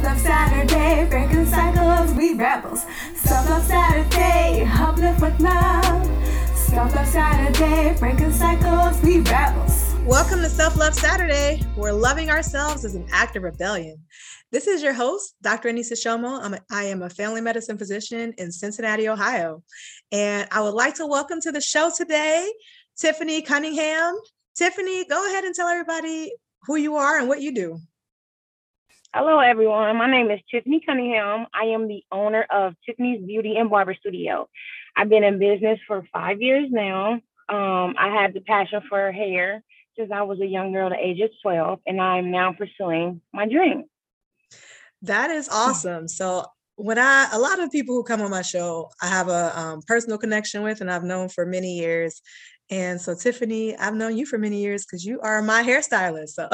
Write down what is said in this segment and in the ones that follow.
Self Love Saturday, breaking cycles, we rebels. Self Love Saturday, uplift with love. Self Love Saturday, breaking cycles, we rebels. Welcome to Self Love Saturday, where loving ourselves is an act of rebellion. This is your host, Dr. Anissa Shomo. I'm a, I am a family medicine physician in Cincinnati, Ohio. And I would like to welcome to the show today Tiffany Cunningham. Tiffany, go ahead and tell everybody who you are and what you do. Hello, everyone. My name is Tiffany Cunningham. I am the owner of Tiffany's Beauty and Barber Studio. I've been in business for five years now. Um, I had the passion for hair since I was a young girl, the age of 12, and I'm now pursuing my dream. That is awesome. So, when I, a lot of people who come on my show, I have a um, personal connection with, and I've known for many years. And so, Tiffany, I've known you for many years because you are my hairstylist. So,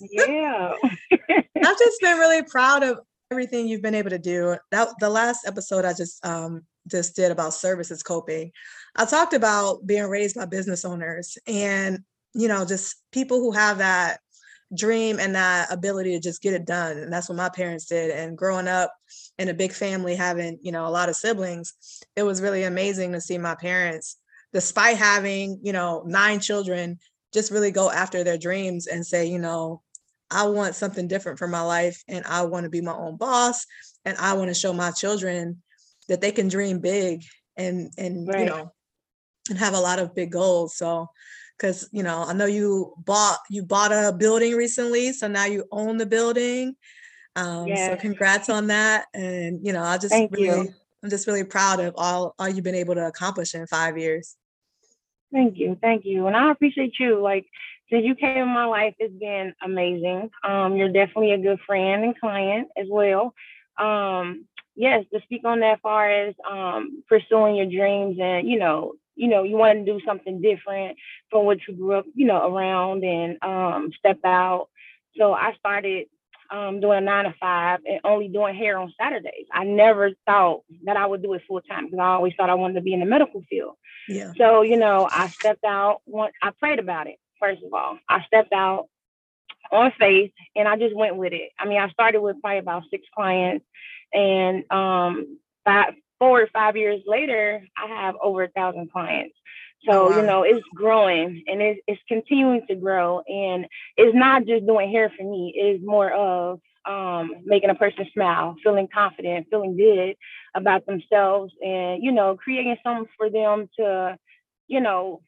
yeah. I've just been really proud of everything you've been able to do. That the last episode I just um just did about services coping. I talked about being raised by business owners and you know just people who have that dream and that ability to just get it done and that's what my parents did and growing up in a big family having you know a lot of siblings it was really amazing to see my parents despite having you know nine children just really go after their dreams and say you know I want something different for my life and I want to be my own boss and I want to show my children that they can dream big and and right. you know and have a lot of big goals. So cuz you know, I know you bought you bought a building recently, so now you own the building. Um yes. so congrats on that and you know, I just Thank really you. I'm just really proud of all all you've been able to accomplish in 5 years. Thank you. Thank you. And I appreciate you like since you came in my life, it's been amazing. Um, you're definitely a good friend and client as well. Um, yes, to speak on that far as um, pursuing your dreams and you know, you know, you want to do something different from what you grew up, you know, around and um, step out. So I started um, doing a nine to five and only doing hair on Saturdays. I never thought that I would do it full time because I always thought I wanted to be in the medical field. Yeah. So you know, I stepped out. Once I prayed about it first of all. I stepped out on faith and I just went with it. I mean, I started with probably about six clients, and um, five, four or five years later, I have over a thousand clients. So, wow. you know, it's growing and it's, it's continuing to grow. And it's not just doing hair for me, it's more of um, making a person smile, feeling confident, feeling good about themselves, and, you know, creating something for them to, you know,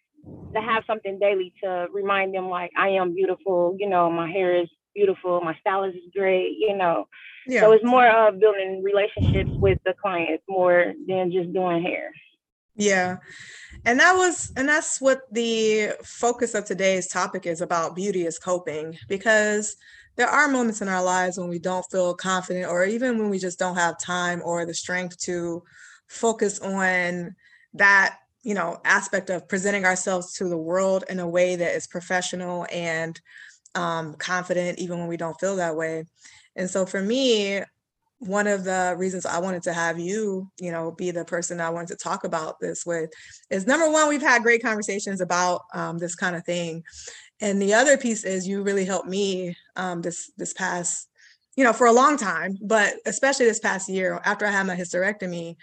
to have something daily to remind them like I am beautiful, you know, my hair is beautiful, my stylist is great, you know. Yeah. So it's more of building relationships with the clients more than just doing hair. Yeah. And that was and that's what the focus of today's topic is about beauty is coping because there are moments in our lives when we don't feel confident or even when we just don't have time or the strength to focus on that you know aspect of presenting ourselves to the world in a way that is professional and um, confident even when we don't feel that way and so for me one of the reasons i wanted to have you you know be the person i wanted to talk about this with is number one we've had great conversations about um, this kind of thing and the other piece is you really helped me um, this this past you know for a long time but especially this past year after i had my hysterectomy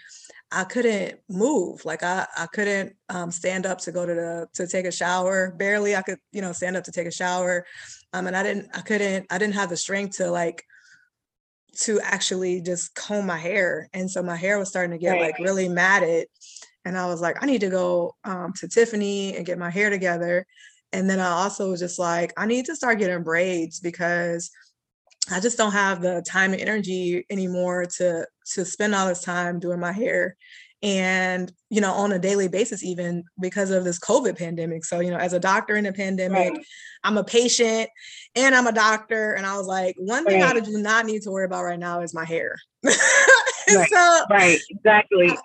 I couldn't move. Like I, I couldn't um, stand up to go to the to take a shower. Barely I could, you know, stand up to take a shower. Um, and I didn't, I couldn't, I didn't have the strength to like to actually just comb my hair. And so my hair was starting to get right. like really matted. And I was like, I need to go um, to Tiffany and get my hair together. And then I also was just like, I need to start getting braids because I just don't have the time and energy anymore to to spend all this time doing my hair and you know on a daily basis even because of this covid pandemic so you know as a doctor in a pandemic right. i'm a patient and i'm a doctor and i was like one thing right. i do not need to worry about right now is my hair right. so right exactly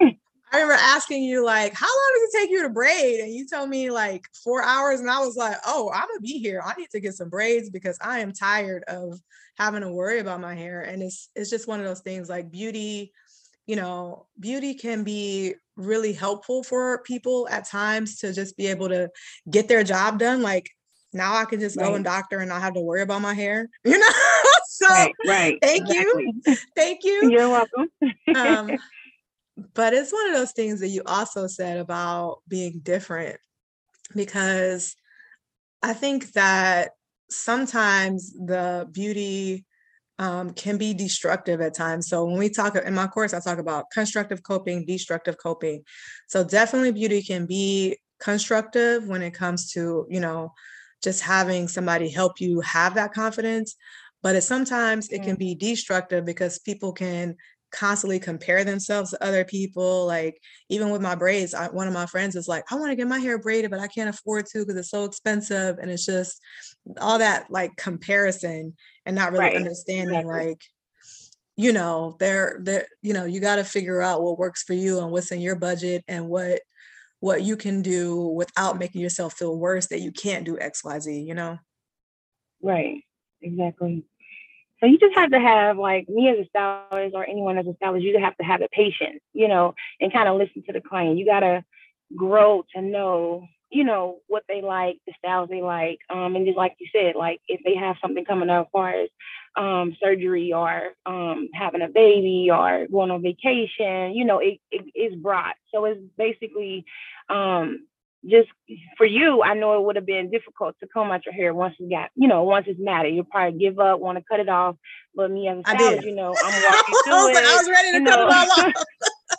I remember asking you like, how long does it take you to braid? And you told me like four hours. And I was like, oh, I'm gonna be here. I need to get some braids because I am tired of having to worry about my hair. And it's it's just one of those things like beauty, you know, beauty can be really helpful for people at times to just be able to get their job done. Like now I can just right. go and doctor and not have to worry about my hair, you know? so right, right. Thank exactly. you. Thank you. You're welcome. um, but it's one of those things that you also said about being different because I think that sometimes the beauty um, can be destructive at times. So when we talk in my course, I talk about constructive coping, destructive coping. So definitely beauty can be constructive when it comes to, you know, just having somebody help you have that confidence. But it sometimes it can be destructive because people can constantly compare themselves to other people. Like even with my braids, I, one of my friends is like, I want to get my hair braided, but I can't afford to because it's so expensive. And it's just all that like comparison and not really right. understanding exactly. like, you know, there, there, you know, you got to figure out what works for you and what's in your budget and what what you can do without making yourself feel worse that you can't do XYZ, you know? Right. Exactly. So you just have to have like me as a stylist or anyone as a stylist, you have to have the patience, you know, and kind of listen to the client. You gotta grow to know, you know, what they like, the styles they like. Um, and just like you said, like if they have something coming up as far as um, surgery or um, having a baby or going on vacation, you know, it, it is broad. So it's basically um, just for you, I know it would have been difficult to comb out your hair once it got, you know, once it's matted. You'll probably give up, want to cut it off. But me as a stylist, you know, I'm walking through it. I was ready to you cut know. it all off.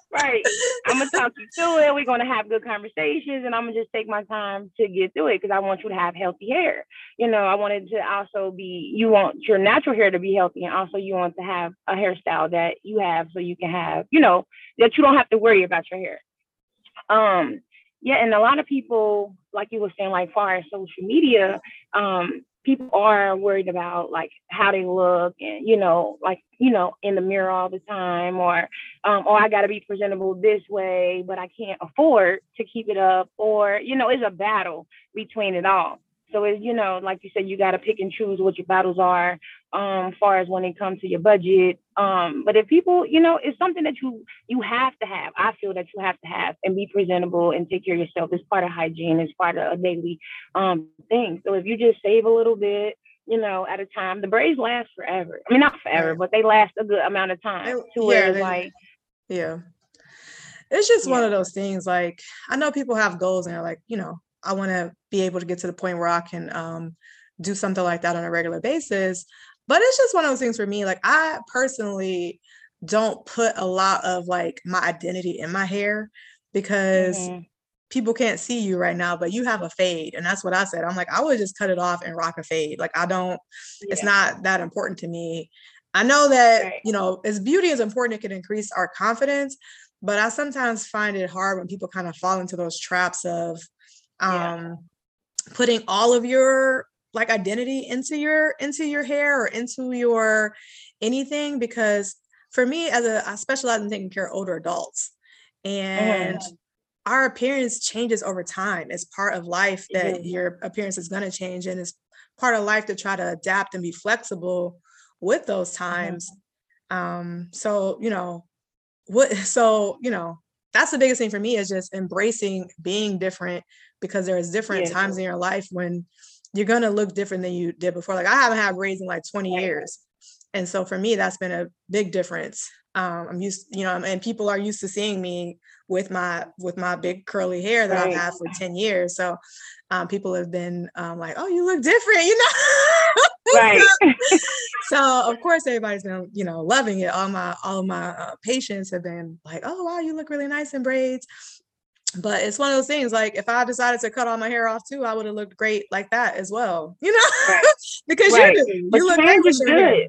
right. I'm gonna talk you through it. We're gonna have good conversations, and I'm gonna just take my time to get through it because I want you to have healthy hair. You know, I wanted to also be. You want your natural hair to be healthy, and also you want to have a hairstyle that you have, so you can have, you know, that you don't have to worry about your hair. Um, yeah, and a lot of people, like you were saying, like far as social media, um, people are worried about like how they look and you know like you know in the mirror all the time or um oh, i got to be presentable this way but i can't afford to keep it up or you know it's a battle between it all so it's, you know, like you said, you got to pick and choose what your battles are, um, far as when it comes to your budget. Um, but if people, you know, it's something that you you have to have. I feel that you have to have and be presentable and take care of yourself. It's part of hygiene. It's part of a daily um thing. So if you just save a little bit, you know, at a time, the braids last forever. I mean, not forever, but they last a good amount of time. To yeah, where it's like, yeah. It's just yeah. one of those things. Like I know people have goals and they're like, you know, I want to be able to get to the point where I can um, do something like that on a regular basis. But it's just one of those things for me. Like I personally don't put a lot of like my identity in my hair because mm-hmm. people can't see you right now, but you have a fade. And that's what I said. I'm like, I would just cut it off and rock a fade. Like I don't, yeah. it's not that important to me. I know that, right. you know, as beauty is important, it can increase our confidence. But I sometimes find it hard when people kind of fall into those traps of um yeah. putting all of your like identity into your into your hair or into your anything because for me as a I specialize in taking care of older adults and mm. our appearance changes over time it's part of life that mm. your appearance is going to change and it's part of life to try to adapt and be flexible with those mm-hmm. times mm. um so you know what so you know that's the biggest thing for me is just embracing being different because there's different yeah. times in your life when you're gonna look different than you did before. Like I haven't had braids in like 20 years. And so for me, that's been a big difference. Um, I'm used, you know, and people are used to seeing me with my with my big curly hair that right. I've had for 10 years. So um, people have been um, like, oh, you look different, you know. right. so of course everybody's been, you know, loving it. All my all my uh, patients have been like, oh wow, you look really nice in braids but it's one of those things like if I decided to cut all my hair off too, I would have looked great like that as well, you know, right. because right. you, you but look change is good. Hair.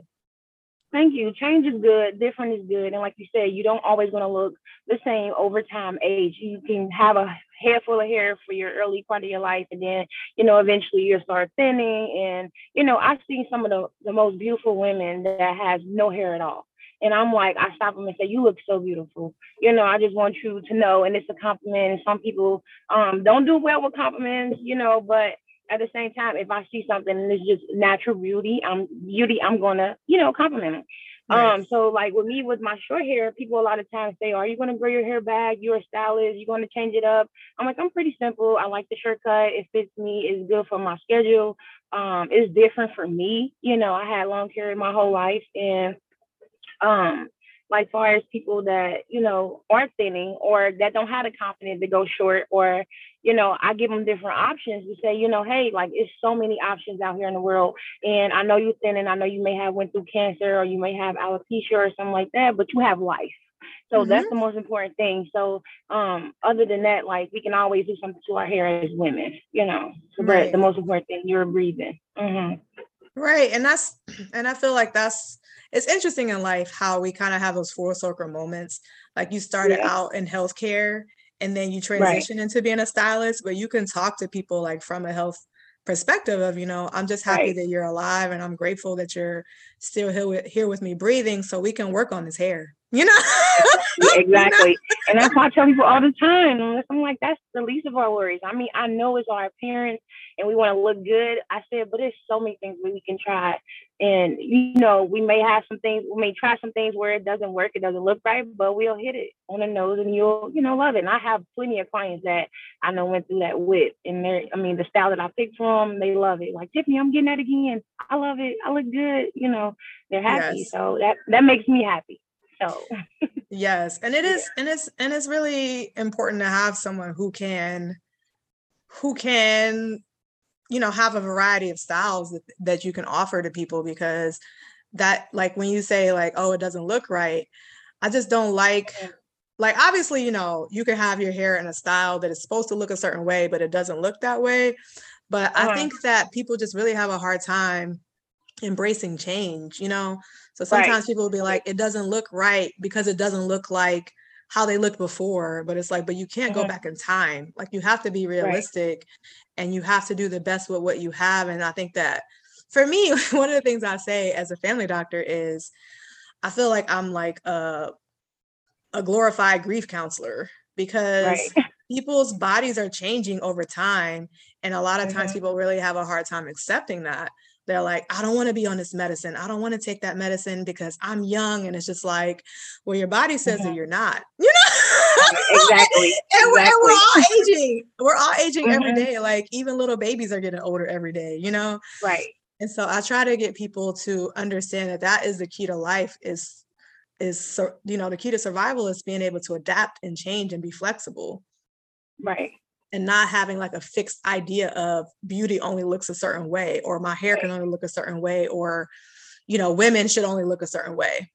Thank you. Change is good. Different is good. And like you said, you don't always want to look the same over time age. You can have a hair full of hair for your early part of your life. And then, you know, eventually you'll start thinning. And, you know, I've seen some of the, the most beautiful women that has no hair at all. And I'm like, I stop them and say, "You look so beautiful." You know, I just want you to know, and it's a compliment. And some people um, don't do well with compliments, you know, but at the same time, if I see something and it's just natural beauty, I'm beauty, I'm gonna, you know, compliment it. Right. Um, so like with me with my short hair, people a lot of times say, Are you gonna grow your hair back? You're a stylist, you're gonna change it up. I'm like, I'm pretty simple. I like the short cut, it fits me, it's good for my schedule. Um, it's different for me. You know, I had long hair my whole life and um like far as people that you know aren't thinning or that don't have the confidence to go short or you know i give them different options to say you know hey like it's so many options out here in the world and i know you're thinning i know you may have went through cancer or you may have alopecia or something like that but you have life so mm-hmm. that's the most important thing so um other than that like we can always do something to our hair as women you know right. the most important thing you're breathing mm-hmm. right and that's and i feel like that's it's interesting in life how we kind of have those full circle moments. Like you started yeah. out in healthcare and then you transition right. into being a stylist, but you can talk to people like from a health perspective of, you know, I'm just happy right. that you're alive and I'm grateful that you're still here with, here with me breathing so we can work on this hair. You know? exactly. you know? and that's why I tell people all the time. I'm like, that's the least of our worries. I mean, I know it's our appearance and we want to look good. I said, but there's so many things we can try and you know, we may have some things, we may try some things where it doesn't work, it doesn't look right, but we'll hit it on the nose and you'll, you know, love it. And I have plenty of clients that I know went through that with. And they're, I mean, the style that I picked from, they love it. Like Tiffany, I'm getting that again. I love it. I look good. You know, they're happy. Yes. So that that makes me happy. So yes. And it is, yeah. and it's and it's really important to have someone who can who can you know have a variety of styles that, that you can offer to people because that like when you say like oh it doesn't look right i just don't like like obviously you know you can have your hair in a style that is supposed to look a certain way but it doesn't look that way but uh-huh. i think that people just really have a hard time embracing change you know so sometimes right. people will be like it doesn't look right because it doesn't look like how they looked before but it's like but you can't go mm-hmm. back in time like you have to be realistic right. and you have to do the best with what you have and i think that for me one of the things i say as a family doctor is i feel like i'm like a a glorified grief counselor because right. people's bodies are changing over time and a lot of times mm-hmm. people really have a hard time accepting that they're like, I don't want to be on this medicine. I don't want to take that medicine because I'm young. And it's just like, well, your body says mm-hmm. that you're not, you know? exactly. and, We're, and, We're, all aging. We're all aging mm-hmm. every day. Like even little babies are getting older every day, you know? Right. And so I try to get people to understand that that is the key to life is, is, you know, the key to survival is being able to adapt and change and be flexible. Right and not having like a fixed idea of beauty only looks a certain way or my hair can only look a certain way or you know women should only look a certain way.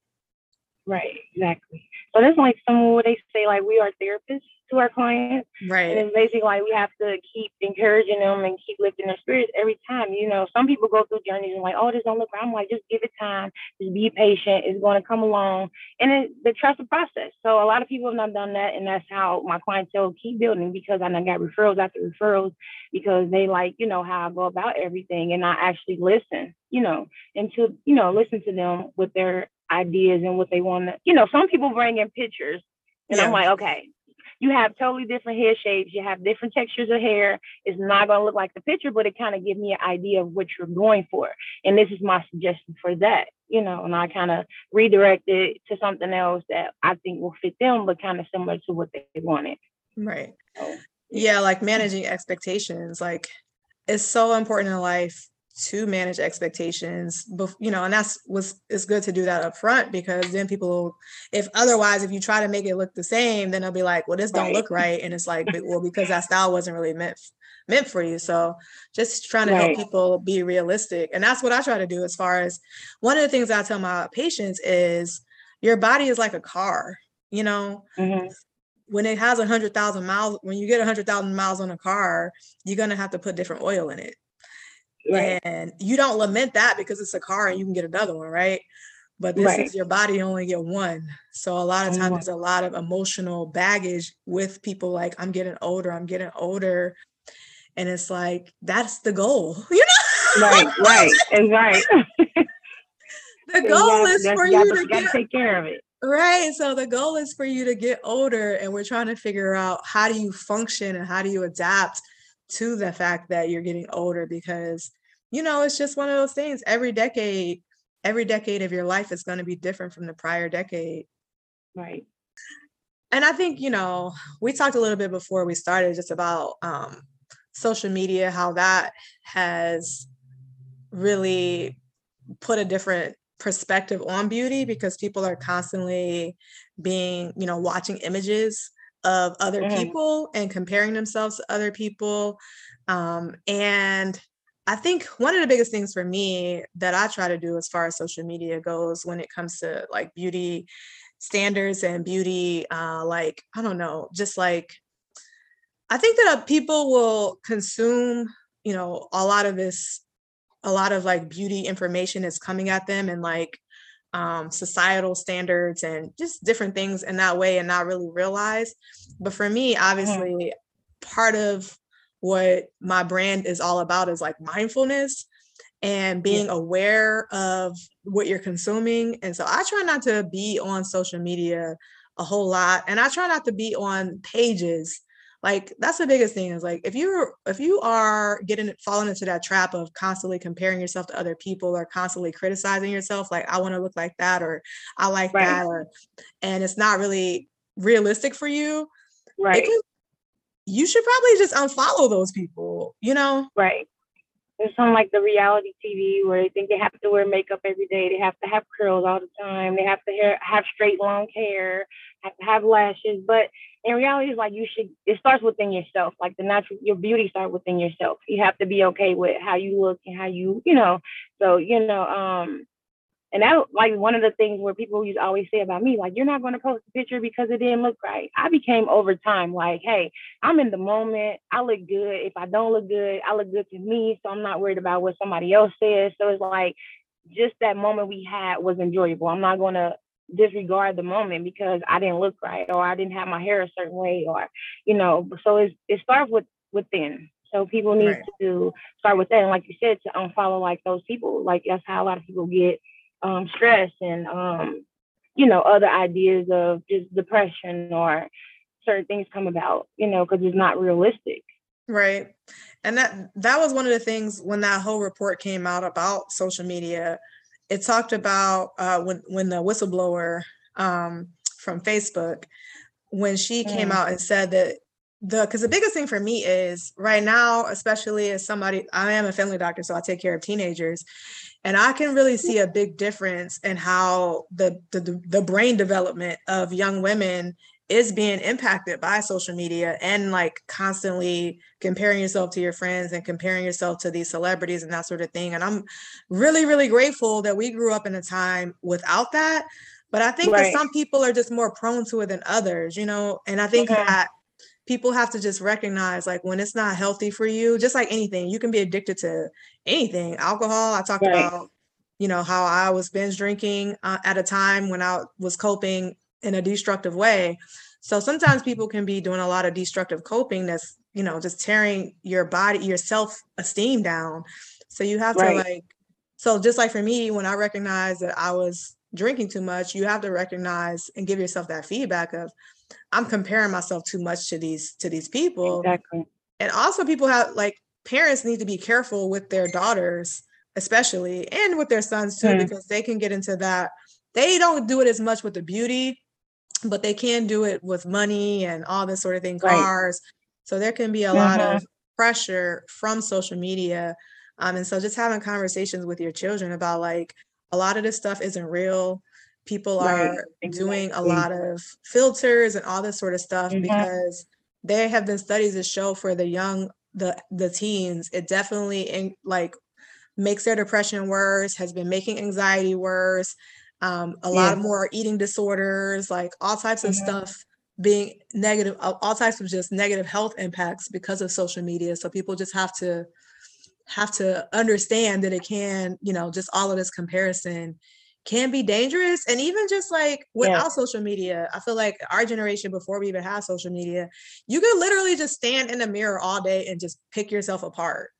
Right exactly. So that's like some what they say like we are therapists to our clients. Right. And it's basically like we have to keep encouraging them and keep lifting their spirits every time. You know, some people go through journeys and like, oh, this don't look right. I'm like, just give it time. Just be patient. It's going to come along. And it, the trust the process. So a lot of people have not done that. And that's how my clientele keep building because I done got referrals after referrals because they like, you know, how I go about everything. And I actually listen, you know, and to, you know, listen to them with their ideas and what they want to, you know, some people bring in pictures and yeah. I'm like, okay, you have totally different hair shapes. You have different textures of hair. It's not going to look like the picture, but it kind of gives me an idea of what you're going for. And this is my suggestion for that, you know, and I kind of redirect it to something else that I think will fit them, but kind of similar to what they wanted. Right. So, yeah, like managing expectations. Like it's so important in life to manage expectations you know and that's was it's good to do that up front because then people if otherwise if you try to make it look the same then they'll be like well this don't look right. and it's like well because that style wasn't really meant meant for you. So just trying to right. help people be realistic. And that's what i try to do as far as one of the things i tell my patients is your body is like a car you know? Mm-hmm. When it has a hundred thousand miles, when you get a hundred thousand miles on a car, you're gonna have to put different oil in it. Right. And you don't lament that because it's a car and you can get another one, right? But this right. is your body you only get one. So a lot of times there's a lot of emotional baggage with people like, I'm getting older, I'm getting older. And it's like, that's the goal, you know? Right, right, and right. the goal is for you, to get, take care of it. Right. So the goal is for you to get older, and we're trying to figure out how do you function and how do you adapt to the fact that you're getting older because you know it's just one of those things every decade every decade of your life is going to be different from the prior decade. Right. And I think, you know, we talked a little bit before we started just about um, social media, how that has really put a different perspective on beauty because people are constantly being, you know, watching images of other mm. people and comparing themselves to other people. Um, and I think one of the biggest things for me that I try to do as far as social media goes when it comes to like beauty standards and beauty, uh, like, I don't know, just like, I think that uh, people will consume, you know, a lot of this, a lot of like beauty information is coming at them and like um, societal standards and just different things in that way and not really realize. But for me, mm-hmm. obviously, part of what my brand is all about is like mindfulness and being yeah. aware of what you're consuming. And so I try not to be on social media a whole lot. And I try not to be on pages. Like that's the biggest thing is like if you're if you are getting falling into that trap of constantly comparing yourself to other people or constantly criticizing yourself, like I want to look like that or I like right. that or and it's not really realistic for you. Right. Can, you should probably just unfollow those people, you know? Right. There's some like the reality TV where they think they have to wear makeup every day. They have to have curls all the time. They have to hair, have straight long hair, have to have lashes. But in reality, it's like you should. It starts within yourself. Like the natural, your beauty starts within yourself. You have to be okay with how you look and how you, you know. So you know, um, and that like one of the things where people used always say about me, like, you're not going to post a picture because it didn't look right. I became over time like, hey, I'm in the moment. I look good. If I don't look good, I look good to me. So I'm not worried about what somebody else says. So it's like just that moment we had was enjoyable. I'm not going to disregard the moment because I didn't look right or I didn't have my hair a certain way or, you know, so it's, it starts with within. So people need right. to start with that. And like you said, to unfollow like those people, like that's how a lot of people get um, stress and um, you know other ideas of just depression or certain things come about you know because it's not realistic right and that that was one of the things when that whole report came out about social media it talked about uh, when when the whistleblower um, from facebook when she came mm. out and said that the because the biggest thing for me is right now especially as somebody i am a family doctor so i take care of teenagers and i can really see a big difference in how the the, the brain development of young women is being impacted by social media and like constantly comparing yourself to your friends and comparing yourself to these celebrities and that sort of thing and i'm really really grateful that we grew up in a time without that but i think right. that some people are just more prone to it than others you know and i think mm-hmm. that people have to just recognize like when it's not healthy for you just like anything you can be addicted to anything alcohol i talked right. about you know how i was binge drinking uh, at a time when i was coping in a destructive way so sometimes people can be doing a lot of destructive coping that's you know just tearing your body your self esteem down so you have right. to like so just like for me when i recognized that i was drinking too much you have to recognize and give yourself that feedback of I'm comparing myself too much to these to these people. Exactly. And also people have like parents need to be careful with their daughters, especially and with their sons too, mm. because they can get into that. They don't do it as much with the beauty, but they can do it with money and all this sort of thing, cars. Right. So there can be a mm-hmm. lot of pressure from social media. Um, and so just having conversations with your children about like a lot of this stuff isn't real people right. are exactly. doing a lot of filters and all this sort of stuff mm-hmm. because there have been studies that show for the young the the teens it definitely in, like makes their depression worse has been making anxiety worse um, a lot more eating disorders like all types of mm-hmm. stuff being negative all types of just negative health impacts because of social media so people just have to have to understand that it can you know just all of this comparison can be dangerous and even just like without yeah. social media i feel like our generation before we even have social media you could literally just stand in the mirror all day and just pick yourself apart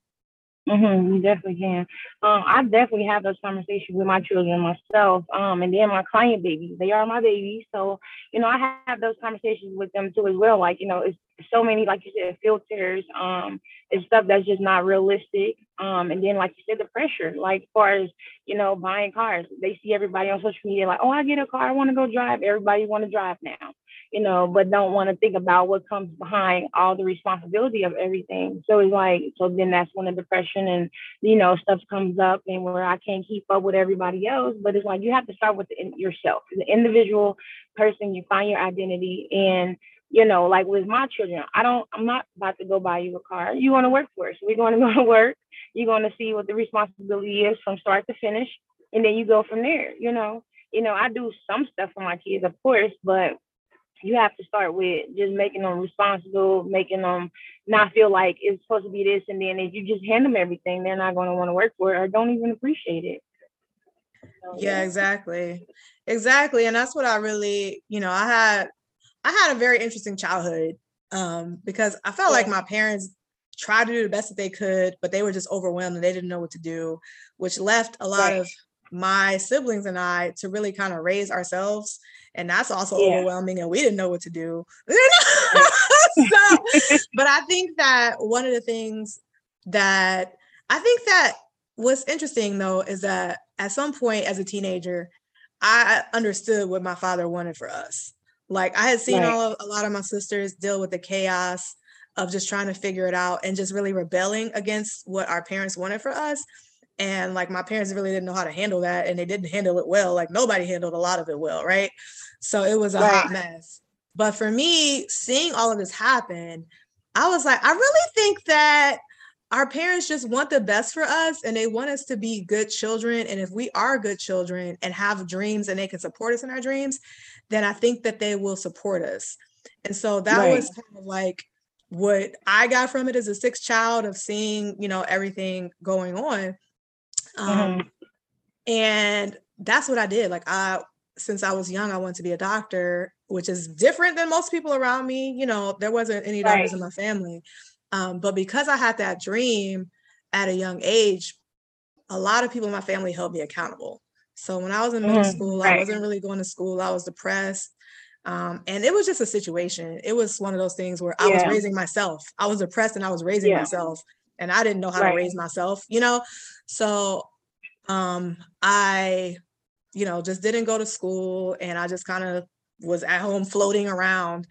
Mm-hmm, you definitely can. Um, I definitely have those conversations with my children myself. Um, and then my client babies, they are my babies. So, you know, I have those conversations with them too as well. Like, you know, it's so many, like you said, filters, um, and stuff that's just not realistic. Um, and then like you said, the pressure, like far as, you know, buying cars. They see everybody on social media like, oh, I get a car, I want to go drive. Everybody want to drive now you know, but don't want to think about what comes behind all the responsibility of everything. So it's like, so then that's when the depression and, you know, stuff comes up and where I can't keep up with everybody else. But it's like, you have to start with yourself, the individual person, you find your identity. And, you know, like with my children, I don't, I'm not about to go buy you a car. You want to work for us. We're going to go to work. You're going to see what the responsibility is from start to finish. And then you go from there, you know. You know, I do some stuff for my kids, of course, but you have to start with just making them responsible, making them not feel like it's supposed to be this, and then if you just hand them everything, they're not going to want to work for it or don't even appreciate it. So, yeah, yeah, exactly, exactly, and that's what I really, you know, I had, I had a very interesting childhood um, because I felt yeah. like my parents tried to do the best that they could, but they were just overwhelmed and they didn't know what to do, which left a lot right. of my siblings and I to really kind of raise ourselves and that's also yeah. overwhelming and we didn't know what to do so, but i think that one of the things that i think that what's interesting though is that at some point as a teenager i understood what my father wanted for us like i had seen right. all of, a lot of my sisters deal with the chaos of just trying to figure it out and just really rebelling against what our parents wanted for us and like my parents really didn't know how to handle that and they didn't handle it well like nobody handled a lot of it well right so it was a right. hot mess but for me seeing all of this happen i was like i really think that our parents just want the best for us and they want us to be good children and if we are good children and have dreams and they can support us in our dreams then i think that they will support us and so that right. was kind of like what i got from it as a sixth child of seeing you know everything going on um, mm-hmm. And that's what I did. Like I, since I was young, I wanted to be a doctor, which is different than most people around me. You know, there wasn't any doctors right. in my family. Um, but because I had that dream at a young age, a lot of people in my family held me accountable. So when I was in middle mm-hmm. school, right. I wasn't really going to school. I was depressed. Um, and it was just a situation. It was one of those things where I yeah. was raising myself. I was depressed and I was raising yeah. myself and I didn't know how right. to raise myself, you know? So um, I, you know, just didn't go to school and I just kind of was at home floating around.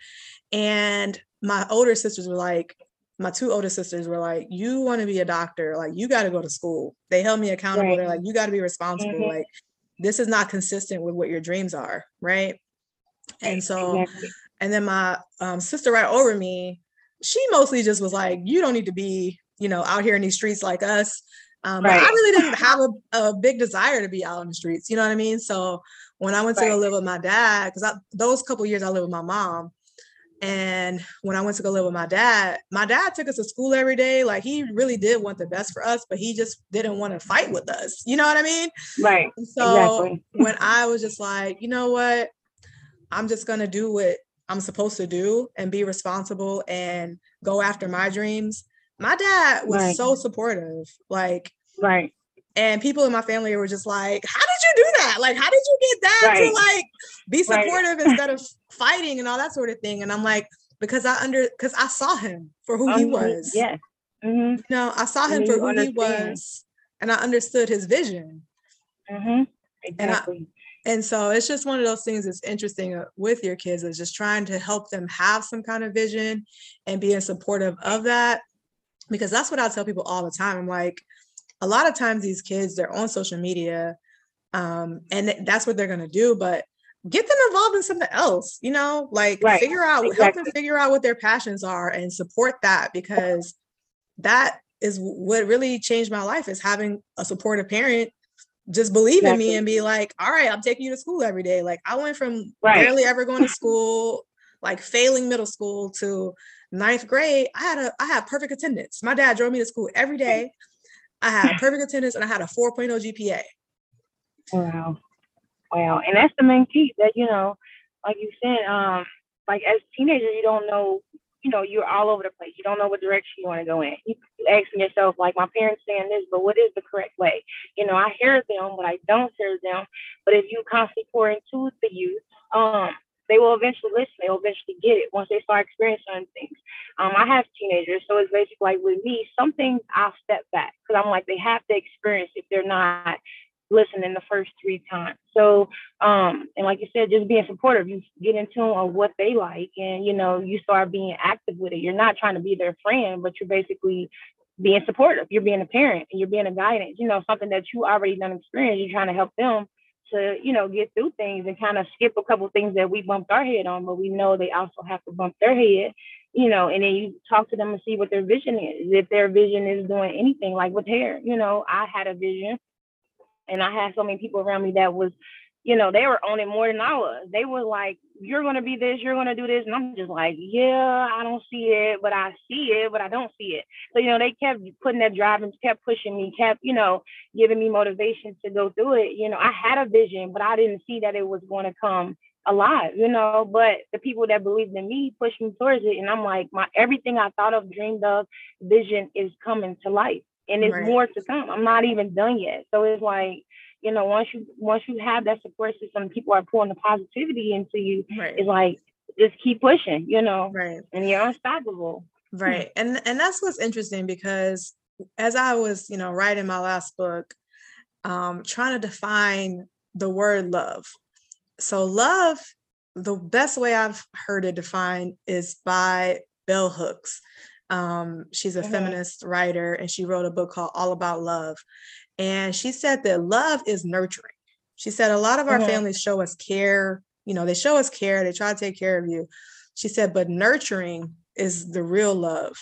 And my older sisters were like, my two older sisters were like, you want to be a doctor, like you got to go to school. They held me accountable. Right. They're like, you got to be responsible. Mm-hmm. Like, this is not consistent with what your dreams are, right? And so, exactly. and then my um, sister right over me, she mostly just was like, you don't need to be you know, out here in these streets like us. Um, right. I really didn't have a, a, big desire to be out in the streets. You know what I mean? So when I went to right. go live with my dad, because those couple years I lived with my mom, and when I went to go live with my dad, my dad took us to school every day. Like he really did want the best for us, but he just didn't want to fight with us. You know what I mean? Right. And so exactly. when I was just like, you know what, I'm just gonna do what I'm supposed to do and be responsible and go after my dreams my dad was right. so supportive. Like, right. And people in my family were just like, How did you do that? Like, how did you get that right. to like be supportive right. instead of fighting and all that sort of thing? And I'm like, because I under because I saw him for who um, he was. Yeah. Mm-hmm. You know, I saw him for who understand. he was and I understood his vision. Mm-hmm. Exactly. And, I, and so it's just one of those things that's interesting uh, with your kids is just trying to help them have some kind of vision and being supportive of that because that's what I tell people all the time. I'm like, a lot of times these kids, they're on social media um, and that's what they're going to do, but get them involved in something else, you know, like right. figure out, exactly. help them figure out what their passions are and support that because that is what really changed my life is having a supportive parent just believe exactly. in me and be like, all right, I'm taking you to school every day. Like I went from right. barely ever going to school, like failing middle school to ninth grade, I had a I had perfect attendance. My dad drove me to school every day. I had perfect attendance and I had a 4.0 GPA. Wow. Wow. And that's the main key that, you know, like you said, um, like as teenagers, you don't know you know, you're all over the place. You don't know what direction you want to go in. You asking yourself, like, my parents saying this, but what is the correct way? You know, I hear them, but I don't hear them. But if you constantly pour into the youth, um, they will eventually listen. They will eventually get it once they start experiencing things. Um, I have teenagers, so it's basically like with me, some things I'll step back because I'm like they have to experience if they're not listening the first three times. So, um, and like you said, just being supportive, you get in tune on what they like, and you know, you start being active with it. You're not trying to be their friend, but you're basically being supportive. You're being a parent and you're being a guidance. You know, something that you already done experience. You're trying to help them to, you know, get through things and kind of skip a couple things that we bumped our head on, but we know they also have to bump their head, you know, and then you talk to them and see what their vision is. If their vision is doing anything like with hair, you know, I had a vision and I had so many people around me that was you know, they were on it more than I was. They were like, you're going to be this, you're going to do this. And I'm just like, yeah, I don't see it, but I see it, but I don't see it. So, you know, they kept putting that drive and kept pushing me, kept, you know, giving me motivation to go through it. You know, I had a vision, but I didn't see that it was going to come alive, you know, but the people that believed in me pushed me towards it. And I'm like, my everything I thought of, dreamed of, vision is coming to life. And it's right. more to come. I'm not even done yet. So it's like, you know, once you once you have that support system, people are pouring the positivity into you. Right. It's like just keep pushing, you know, right, and you're unstoppable. Right, and and that's what's interesting because as I was, you know, writing my last book, um, trying to define the word love. So love, the best way I've heard it defined is by Bell Hooks. Um, she's a mm-hmm. feminist writer and she wrote a book called All About Love. And she said that love is nurturing. She said a lot of our mm-hmm. families show us care, you know, they show us care, they try to take care of you. She said, but nurturing is the real love.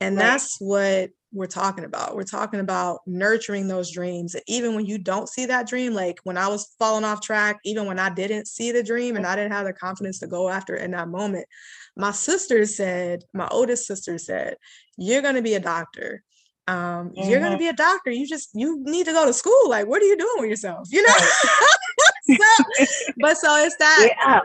And right. that's what we're talking about. We're talking about nurturing those dreams. Even when you don't see that dream, like when I was falling off track, even when I didn't see the dream and I didn't have the confidence to go after it in that moment, my sister said, my oldest sister said, You're going to be a doctor um mm-hmm. you're going to be a doctor you just you need to go to school like what are you doing with yourself you know so, but so it's that yeah.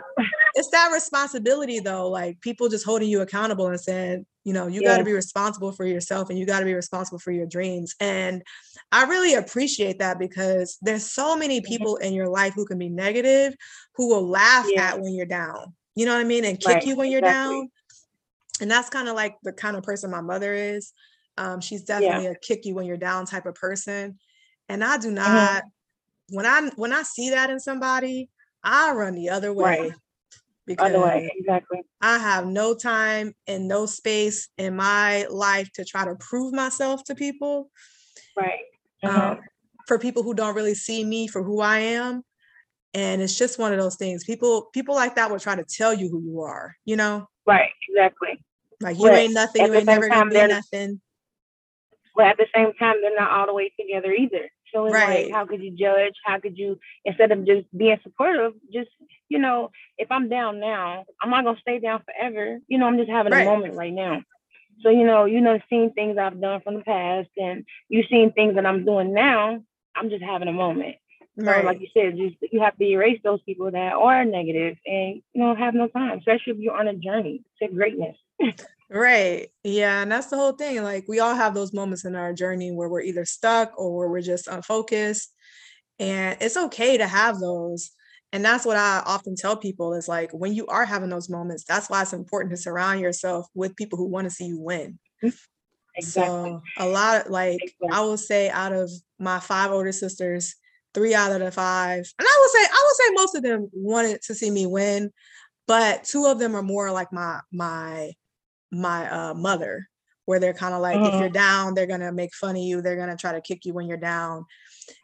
it's that responsibility though like people just holding you accountable and saying you know you yeah. got to be responsible for yourself and you got to be responsible for your dreams and i really appreciate that because there's so many people in your life who can be negative who will laugh yeah. at when you're down you know what i mean and kick right. you when you're exactly. down and that's kind of like the kind of person my mother is um, she's definitely yeah. a kick you when you're down type of person. And I do mm-hmm. not mm-hmm. when I when I see that in somebody, I run the other way. Right. Because other way, exactly. I have no time and no space in my life to try to prove myself to people. Right. Mm-hmm. Um, for people who don't really see me for who I am. And it's just one of those things. People people like that will try to tell you who you are, you know? Right, exactly. Like you ain't nothing, you ain't never gonna be nothing but at the same time, they're not all the way together either. So it's right. like, how could you judge? How could you, instead of just being supportive, just, you know, if I'm down now, I'm not going to stay down forever. You know, I'm just having right. a moment right now. So, you know, you know, seeing things I've done from the past and you seeing things that I'm doing now, I'm just having a moment. Right. So, like you said, just you have to erase those people that are negative and, you know, have no time, especially if you're on a journey to greatness. Right. Yeah. And that's the whole thing. Like we all have those moments in our journey where we're either stuck or where we're just unfocused. And it's okay to have those. And that's what I often tell people is like when you are having those moments, that's why it's important to surround yourself with people who want to see you win. Mm-hmm. Exactly. So a lot of like exactly. I will say out of my five older sisters, three out of the five, and I would say I would say most of them wanted to see me win, but two of them are more like my my my uh, mother, where they're kind of like, if you're mm-hmm. down, they're gonna make fun of you. They're gonna try to kick you when you're down.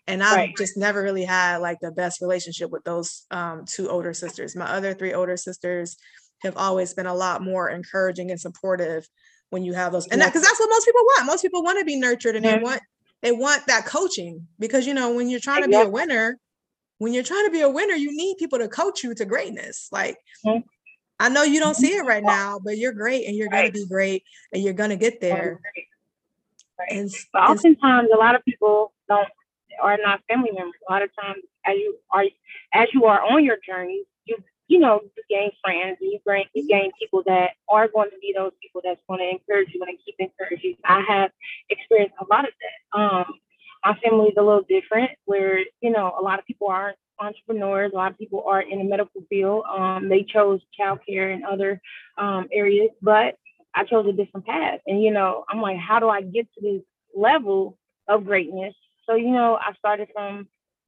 And I've right. just never really had like the best relationship with those um, two older sisters. My other three older sisters have always been a lot more encouraging and supportive when you have those. And that because that's what most people want. Most people want to be nurtured and they want they want that coaching because you know when you're trying to be a winner, when you're trying to be a winner, you need people to coach you to greatness. Like mm-hmm. I know you don't see it right now, but you're great and you're right. going to be great and you're going to get there. Right. And, but oftentimes, a lot of people don't are not family members. A lot of times, as you are as you are on your journey, you you know, you gain friends and you gain you gain people that are going to be those people that's going to encourage you and keep encouraging. you. I have experienced a lot of that. Um, my family is a little different, where you know a lot of people aren't entrepreneurs. A lot of people are in the medical field. Um, they chose childcare and other um, areas, but I chose a different path. And you know, I'm like, how do I get to this level of greatness? So you know, I started from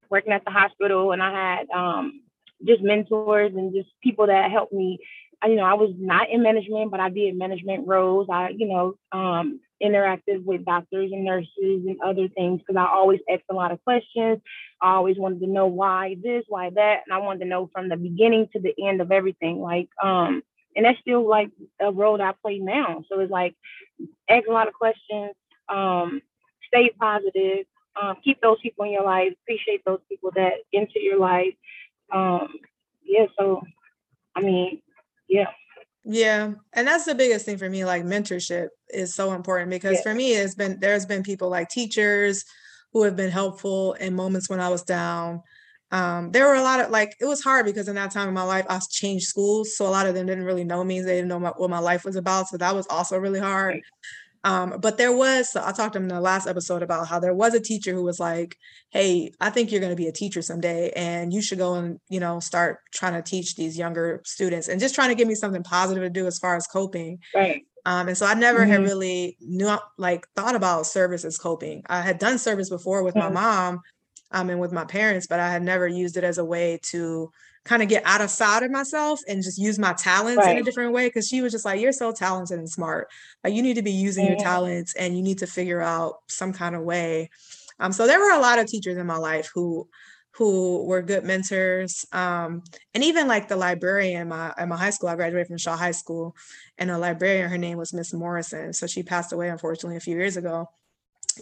working at the hospital, and I had um, just mentors and just people that helped me. I, you know, I was not in management, but I did management roles. I, you know, um, interacted with doctors and nurses and other things because I always asked a lot of questions. I always wanted to know why this, why that, and I wanted to know from the beginning to the end of everything. Like, um, and that's still like a role that I play now. So it's like ask a lot of questions, um, stay positive, um, keep those people in your life, appreciate those people that enter your life, um, yeah, so I mean, yeah. Yeah. And that's the biggest thing for me. Like mentorship is so important because yeah. for me, it's been there's been people like teachers who have been helpful in moments when I was down. Um, there were a lot of like it was hard because in that time in my life I changed schools, so a lot of them didn't really know me. They didn't know my, what my life was about, so that was also really hard. Um, but there was, so I talked to him in the last episode about how there was a teacher who was like, Hey, I think you're going to be a teacher someday and you should go and, you know, start trying to teach these younger students and just trying to give me something positive to do as far as coping. Right. Um, and so I never mm-hmm. had really knew like thought about service as coping. I had done service before with mm-hmm. my mom um, and with my parents, but I had never used it as a way to kind of get out of side of myself and just use my talents right. in a different way. Cause she was just like, you're so talented and smart. Like you need to be using your talents and you need to figure out some kind of way. Um, so there were a lot of teachers in my life who who were good mentors. Um, and even like the librarian in my, in my high school, I graduated from Shaw High School, and a librarian, her name was Miss Morrison. So she passed away, unfortunately, a few years ago.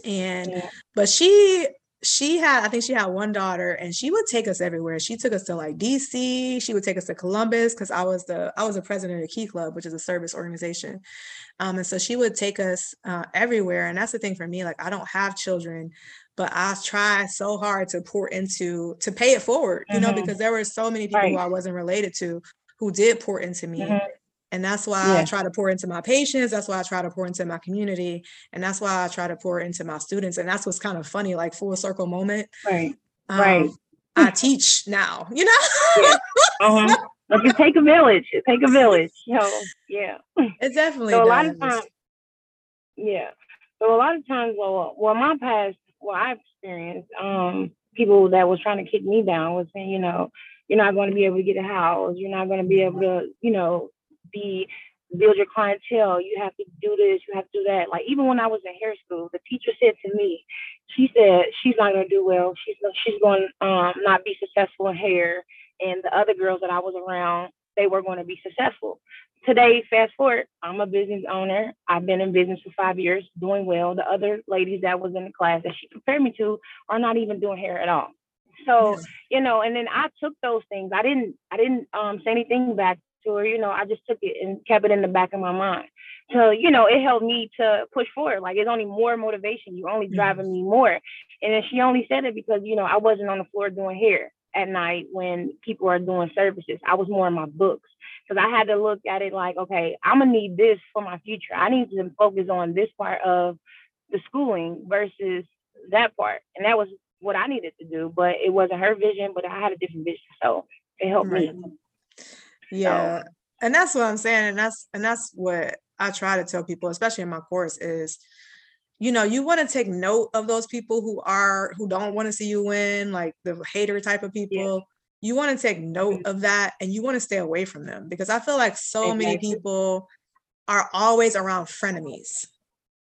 And, yeah. but she she had, I think she had one daughter and she would take us everywhere. She took us to like DC. She would take us to Columbus because I was the I was the president of Key Club, which is a service organization. Um, and so she would take us uh, everywhere. And that's the thing for me. Like I don't have children, but I try so hard to pour into to pay it forward, you mm-hmm. know, because there were so many people right. who I wasn't related to who did pour into me. Mm-hmm. And that's why yeah. I try to pour into my patients. That's why I try to pour into my community. And that's why I try to pour into my students. And that's what's kind of funny, like full circle moment. Right. Um, right. I teach now, you know? yeah. uh-huh. Like it take a village. It take a village. So yeah. It definitely so a does. lot of times. Yeah. So a lot of times, well, well, my past, what I've experienced, um, people that was trying to kick me down was saying, you know, you're not going to be able to get a house. You're not going to be able to, you know, be build your clientele. You have to do this, you have to do that. Like even when I was in hair school, the teacher said to me, she said she's not gonna do well. She's she's going to um, not be successful in hair. And the other girls that I was around, they were going to be successful. Today, fast forward, I'm a business owner. I've been in business for five years, doing well. The other ladies that was in the class that she compared me to are not even doing hair at all. So, you know, and then I took those things. I didn't I didn't um, say anything back her, you know, I just took it and kept it in the back of my mind. So, you know, it helped me to push forward. Like it's only more motivation. You're only driving me more. And then she only said it because, you know, I wasn't on the floor doing hair at night when people are doing services. I was more in my books. Because I had to look at it like, okay, I'm gonna need this for my future. I need to focus on this part of the schooling versus that part. And that was what I needed to do. But it wasn't her vision, but I had a different vision. So it helped right. me. Yeah. So, and that's what I'm saying. And that's and that's what I try to tell people, especially in my course, is you know, you want to take note of those people who are who don't want to see you win, like the hater type of people. Yeah. You want to take note of that and you want to stay away from them because I feel like so exactly. many people are always around frenemies.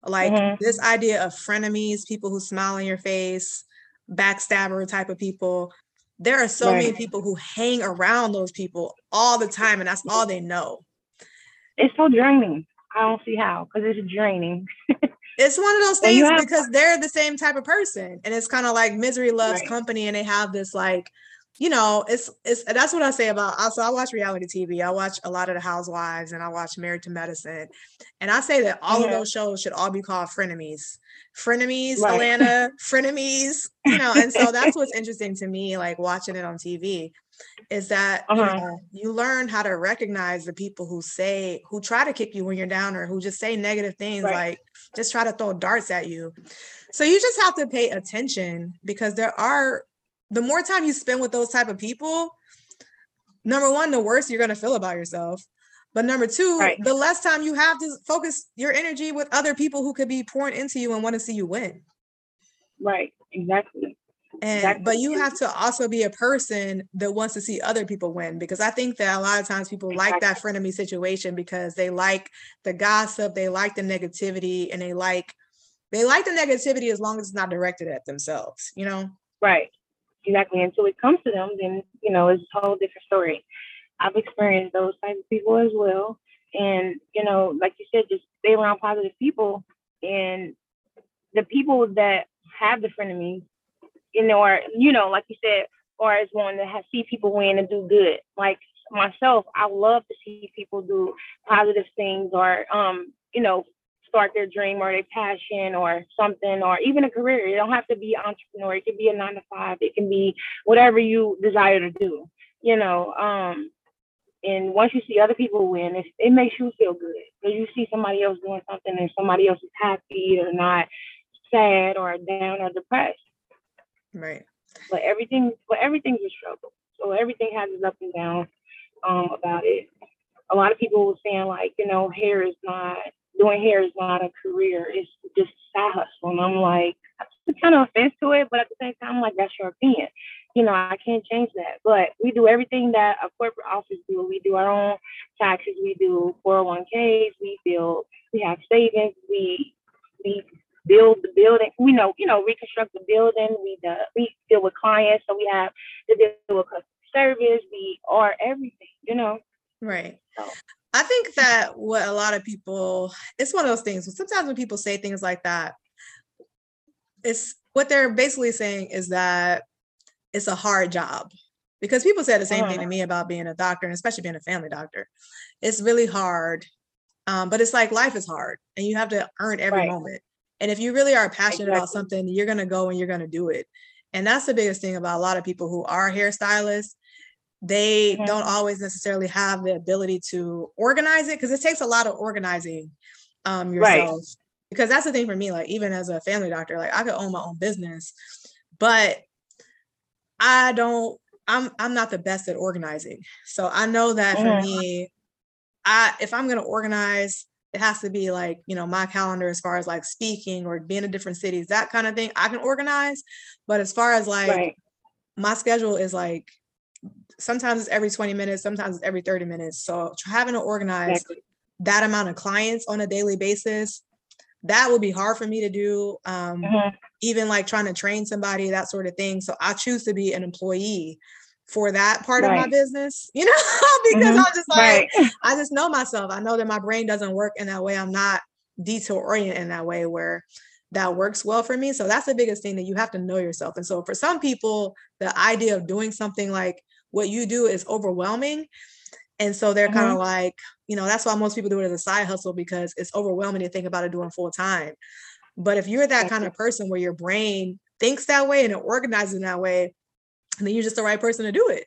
Like mm-hmm. this idea of frenemies, people who smile in your face, backstabber type of people there are so right. many people who hang around those people all the time and that's all they know it's so draining i don't see how because it's draining it's one of those things have- because they're the same type of person and it's kind of like misery loves right. company and they have this like you know, it's it's that's what I say about also I watch reality TV. I watch a lot of the housewives and I watch Married to Medicine. And I say that all of those shows should all be called frenemies. Frenemies, right. Atlanta, frenemies, you know, and so that's what's interesting to me, like watching it on TV, is that uh-huh. you, know, you learn how to recognize the people who say who try to kick you when you're down or who just say negative things, right. like just try to throw darts at you. So you just have to pay attention because there are the more time you spend with those type of people, number one, the worse you're going to feel about yourself. But number two, right. the less time you have to focus your energy with other people who could be pouring into you and want to see you win. Right, exactly. And exactly. but you have to also be a person that wants to see other people win because I think that a lot of times people exactly. like that frenemy situation because they like the gossip, they like the negativity, and they like they like the negativity as long as it's not directed at themselves, you know? Right exactly until it comes to them, then you know it's a whole different story. I've experienced those types of people as well, and you know, like you said, just stay around positive people, and the people that have the frenemies, you know, or you know, like you said, or as one that see people win and do good. Like myself, I love to see people do positive things or um, you know, start their dream or their passion or something or even a career. It don't have to be entrepreneur. It can be a nine to five. It can be whatever you desire to do. You know, um, and once you see other people win, it, it makes you feel good because you see somebody else doing something and somebody else is happy or not sad or down or depressed. Right. But everything, but everything's a struggle. So everything has its up and down um, about it. A lot of people were saying like, you know, hair is not doing hair is not a career. It's just side hustle. And I'm like, I'm kind of offense to it, but at the same time, I'm like, that's your opinion. You know, I can't change that. But we do everything that a corporate office do. We do our own taxes. We do 401ks. We build. We have savings. We we build the building. We know, you know, reconstruct the building. We the, we deal with clients, so we have to deal with customer service. We are everything. You know. Right. So. I think that what a lot of people, it's one of those things. Sometimes when people say things like that, it's what they're basically saying is that it's a hard job because people say the same thing to uh-huh. me about being a doctor and especially being a family doctor. It's really hard, um, but it's like life is hard and you have to earn every right. moment. And if you really are passionate exactly. about something, you're going to go and you're going to do it. And that's the biggest thing about a lot of people who are hairstylists they don't always necessarily have the ability to organize it because it takes a lot of organizing um, yourself. Right. Because that's the thing for me, like even as a family doctor, like I could own my own business, but I don't, I'm I'm not the best at organizing. So I know that for mm-hmm. me, I if I'm gonna organize, it has to be like, you know, my calendar as far as like speaking or being in different cities, that kind of thing. I can organize. But as far as like right. my schedule is like sometimes it's every 20 minutes, sometimes it's every 30 minutes. So having to organize exactly. that amount of clients on a daily basis, that would be hard for me to do. Um, mm-hmm. Even like trying to train somebody, that sort of thing. So I choose to be an employee for that part right. of my business, you know, because mm-hmm. I'm just like, right. I just know myself. I know that my brain doesn't work in that way. I'm not detail oriented in that way where that works well for me. So that's the biggest thing that you have to know yourself. And so for some people, the idea of doing something like what you do is overwhelming. And so they're mm-hmm. kind of like, you know, that's why most people do it as a side hustle because it's overwhelming to think about it doing full time. But if you're that kind of person where your brain thinks that way and it organizes in that way, then you're just the right person to do it.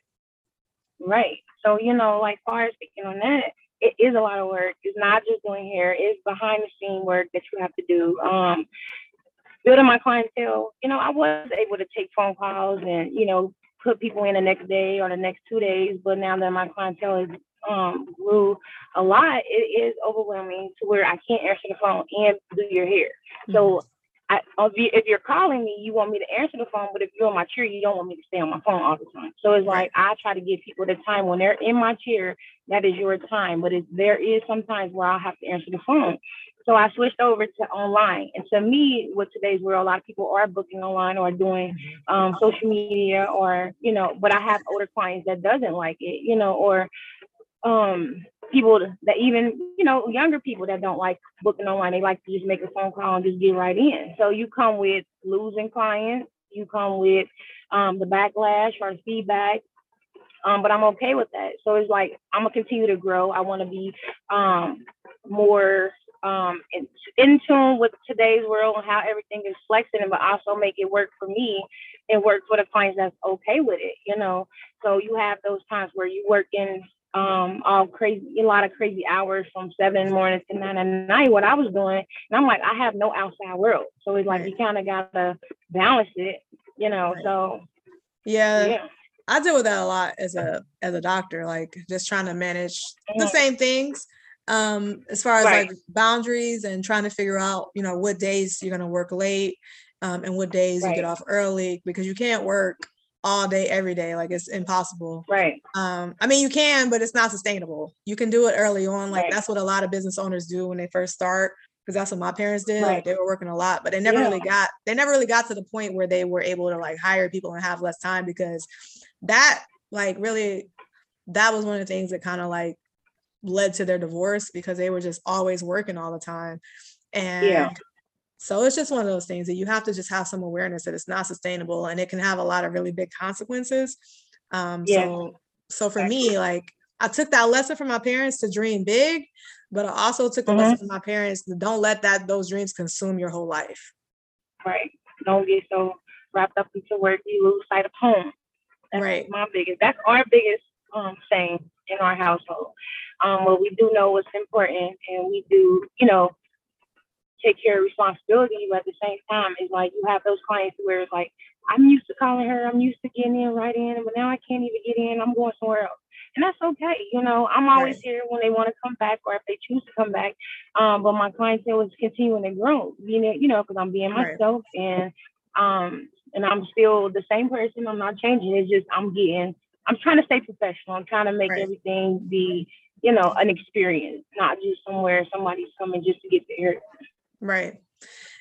Right. So, you know, like far as speaking on that, it is a lot of work. It's not just doing hair, it's behind the scene work that you have to do. Um, building my clientele, you know, I was able to take phone calls and, you know, put people in the next day or the next two days. But now that my clientele is um, grew a lot, it is overwhelming to where I can't answer the phone and do your hair. Mm-hmm. So I, if you're calling me, you want me to answer the phone, but if you're on my chair, you don't want me to stay on my phone all the time. So it's like I try to give people the time when they're in my chair, that is your time. But it, there is sometimes where I'll have to answer the phone. So I switched over to online. And to me, with today's world, a lot of people are booking online or doing mm-hmm. um, social media or, you know, but I have older clients that doesn't like it, you know, or um, people that even, you know, younger people that don't like booking online. They like to just make a phone call and just get right in. So you come with losing clients, you come with um, the backlash or feedback. Um, but I'm okay with that. So it's like I'm gonna continue to grow. I want to be um, more um, in, in tune with today's world and how everything is flexing, but also make it work for me and work for the clients that's okay with it. You know, so you have those times where you work in um all crazy a lot of crazy hours from seven in the morning to nine at night what i was doing and i'm like i have no outside world so it's like right. you kind of gotta balance it you know right. so yeah, yeah i deal with that a lot as a as a doctor like just trying to manage the same things um as far as right. like boundaries and trying to figure out you know what days you're going to work late um, and what days you get off early because you can't work all day every day like it's impossible right um i mean you can but it's not sustainable you can do it early on like right. that's what a lot of business owners do when they first start because that's what my parents did right. like they were working a lot but they never yeah. really got they never really got to the point where they were able to like hire people and have less time because that like really that was one of the things that kind of like led to their divorce because they were just always working all the time and yeah. So it's just one of those things that you have to just have some awareness that it's not sustainable and it can have a lot of really big consequences. Um, yeah. So, so for me, like I took that lesson from my parents to dream big, but I also took the mm-hmm. lesson from my parents to don't let that those dreams consume your whole life. Right. Don't get so wrapped up into work you lose sight of home. That's right. my biggest. That's our biggest um saying in our household. Um, well, we do know what's important, and we do, you know, take care of responsibility, but at the same time, it's like you have those clients where it's like, I'm used to calling her, I'm used to getting in right in, but now I can't even get in, I'm going somewhere else. And that's okay. You know, I'm always right. here when they want to come back or if they choose to come back. Um, but my clientele is continuing to grow, you know, you know, because I'm being myself right. and um and I'm still the same person. I'm not changing. It's just I'm getting I'm trying to stay professional. I'm trying to make right. everything be, you know, an experience, not just somewhere somebody's coming just to get there. Right.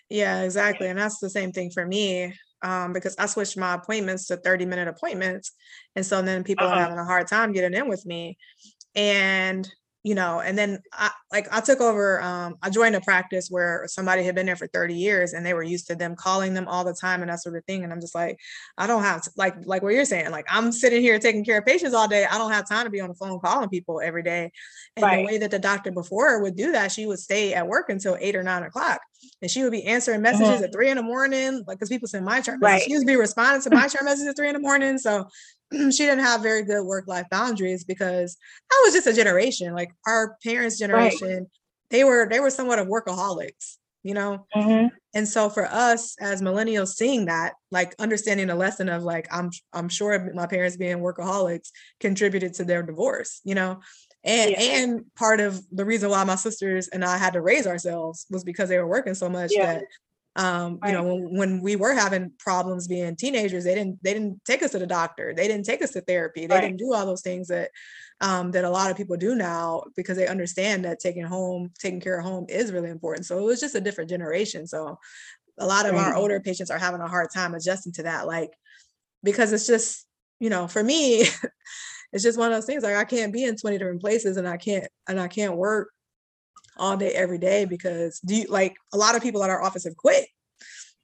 Yeah, exactly. And that's the same thing for me um, because I switched my appointments to 30 minute appointments. And so then people uh-huh. are having a hard time getting in with me. And you know and then i like i took over um i joined a practice where somebody had been there for 30 years and they were used to them calling them all the time and that sort of thing and i'm just like i don't have to, like like what you're saying like i'm sitting here taking care of patients all day i don't have time to be on the phone calling people every day and right. the way that the doctor before would do that she would stay at work until eight or nine o'clock and she would be answering messages mm-hmm. at three in the morning like because people send MyChart right. she would be responding to MyChart messages at three in the morning so she didn't have very good work life boundaries because that was just a generation like our parents generation right. they were they were somewhat of workaholics you know mm-hmm. and so for us as millennials seeing that like understanding the lesson of like i'm i'm sure my parents being workaholics contributed to their divorce you know and yeah. and part of the reason why my sisters and i had to raise ourselves was because they were working so much yeah. that um right. you know when, when, we were having problems being teenagers they didn't they didn't take us to the doctor they didn't take us to therapy they right. didn't do all those things that um that a lot of people do now because they understand that taking home taking care of home is really important so it was just a different generation so a lot of right. our older patients are having a hard time adjusting to that like because it's just you know for me it's just one of those things like i can't be in 20 different places and i can't and i can't work all day every day because do you like a lot of people at our office have quit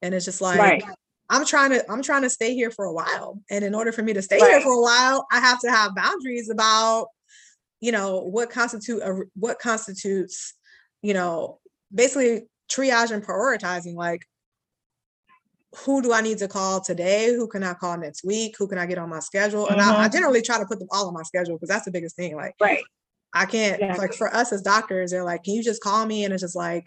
and it's just like right. i'm trying to i'm trying to stay here for a while and in order for me to stay right. here for a while i have to have boundaries about you know what constitute a, what constitutes you know basically triage and prioritizing like who do I need to call today? Who can I call next week? Who can I get on my schedule? Mm-hmm. And I, I, mm-hmm. generally try to put them all on my schedule because that's the biggest thing. Like, right. I can't yeah. like for us as doctors, they're like, can you just call me? And it's just like,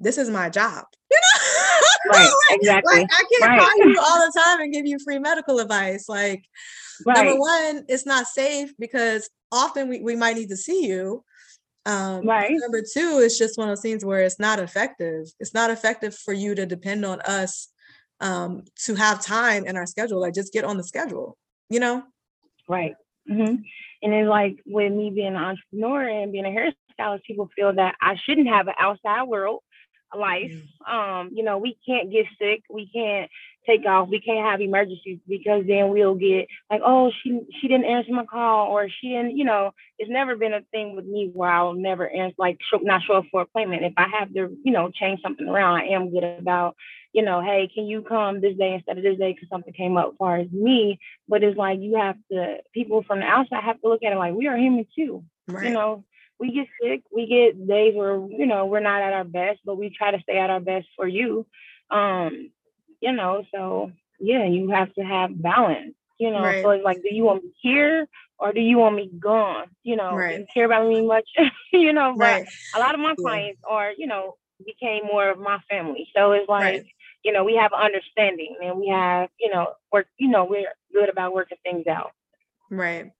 this is my job. You know? Right, like, exactly. Like, I can't right. call you all the time and give you free medical advice. Like, right. number one, it's not safe because often we, we might need to see you. Um, right. Number two, it's just one of those things where it's not effective. It's not effective for you to depend on us um, to have time in our schedule. Like, just get on the schedule, you know? Right. Mm-hmm. And then like with me being an entrepreneur and being a hairstylist, people feel that I shouldn't have an outside world life. Mm. Um, you know, we can't get sick, we can't take off, we can't have emergencies because then we'll get like, oh, she she didn't answer my call or she didn't, you know, it's never been a thing with me where I'll never answer like show, not show up for appointment. If I have to, you know, change something around, I am good about, you know, hey, can you come this day instead of this day because something came up as far as me. But it's like you have to people from the outside have to look at it like we are human too. Right. You know, we get sick. We get days where you know we're not at our best, but we try to stay at our best for you. Um, you know, so yeah, you have to have balance. You know, right. so it's like, do you want me here or do you want me gone? You know, right. you care about me much? you know, but right. a lot of my clients yeah. are, you know, became more of my family. So it's like, you know, we have understanding and we have, you know, work, you know, we're good about working things out. Right.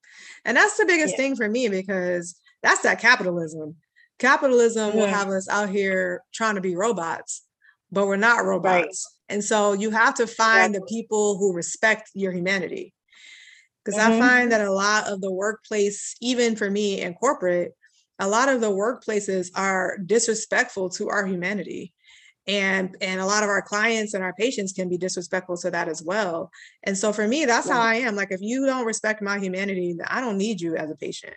And that's the biggest yeah. thing for me because that's that capitalism. Capitalism will have us out here trying to be robots, but we're not robots. And so you have to find the people who respect your humanity. Because mm-hmm. I find that a lot of the workplace, even for me in corporate, a lot of the workplaces are disrespectful to our humanity and and a lot of our clients and our patients can be disrespectful to that as well and so for me that's right. how i am like if you don't respect my humanity i don't need you as a patient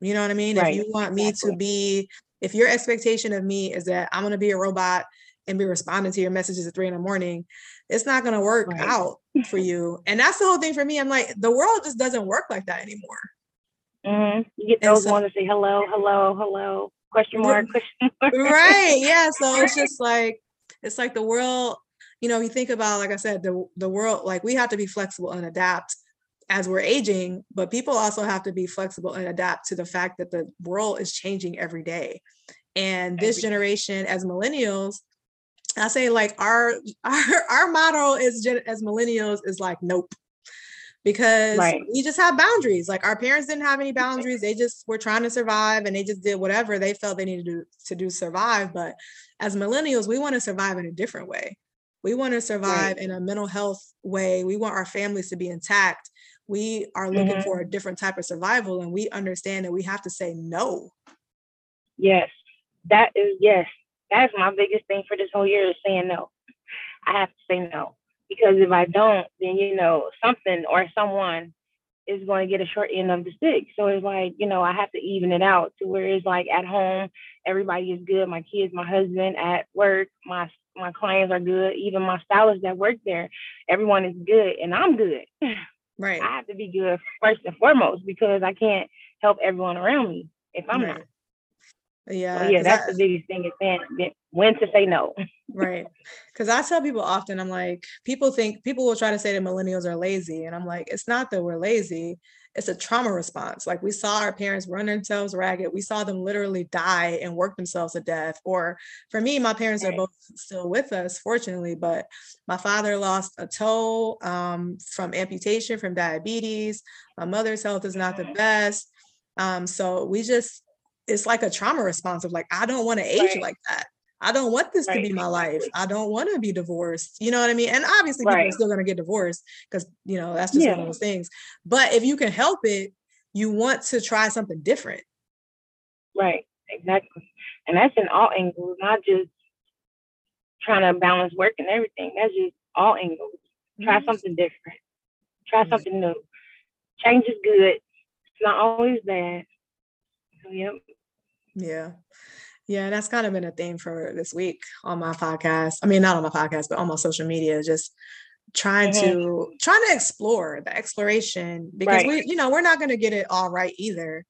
you know what I mean? Right. If you want me to be, if your expectation of me is that I'm going to be a robot and be responding to your messages at three in the morning, it's not going to work right. out for you. And that's the whole thing for me. I'm like, the world just doesn't work like that anymore. Mm-hmm. You get those so, ones to say hello, hello, hello, question mark, question mark. Right. Yeah. So it's just like, it's like the world, you know, you think about, like I said, the, the world, like we have to be flexible and adapt as we're aging, but people also have to be flexible and adapt to the fact that the world is changing every day. And this generation, as millennials, I say like our our our model is as millennials is like nope because right. we just have boundaries. Like our parents didn't have any boundaries. They just were trying to survive and they just did whatever they felt they needed to do to do survive. But as millennials, we want to survive in a different way. We want to survive right. in a mental health way. We want our families to be intact we are looking mm-hmm. for a different type of survival and we understand that we have to say no yes that is yes that's my biggest thing for this whole year is saying no i have to say no because if i don't then you know something or someone is going to get a short end of the stick so it's like you know i have to even it out to where it's like at home everybody is good my kids my husband at work my my clients are good even my stylists that work there everyone is good and i'm good Right. I have to be good first and foremost because I can't help everyone around me if I'm right. not. Yeah. Yeah, that's I, the biggest thing is saying when to say no. right. Because I tell people often, I'm like, people think people will try to say that millennials are lazy. And I'm like, it's not that we're lazy it's a trauma response. Like we saw our parents run themselves ragged. We saw them literally die and work themselves to death. Or for me, my parents are both still with us, fortunately, but my father lost a toe um, from amputation from diabetes. My mother's health is not the best. Um, so we just, it's like a trauma response of like, I don't want to age right. like that. I don't want this right. to be my life. I don't want to be divorced. You know what I mean? And obviously, right. people are still going to get divorced because, you know, that's just yeah. one of those things. But if you can help it, you want to try something different. Right. Exactly. And that's in all angles, not just trying to balance work and everything. That's just all angles. Try mm-hmm. something different. Try mm-hmm. something new. Change is good. It's not always bad. So, yep. Yeah. Yeah, that's kind of been a theme for this week on my podcast. I mean, not on my podcast, but on my social media, just trying mm-hmm. to trying to explore the exploration because right. we, you know, we're not going to get it all right either.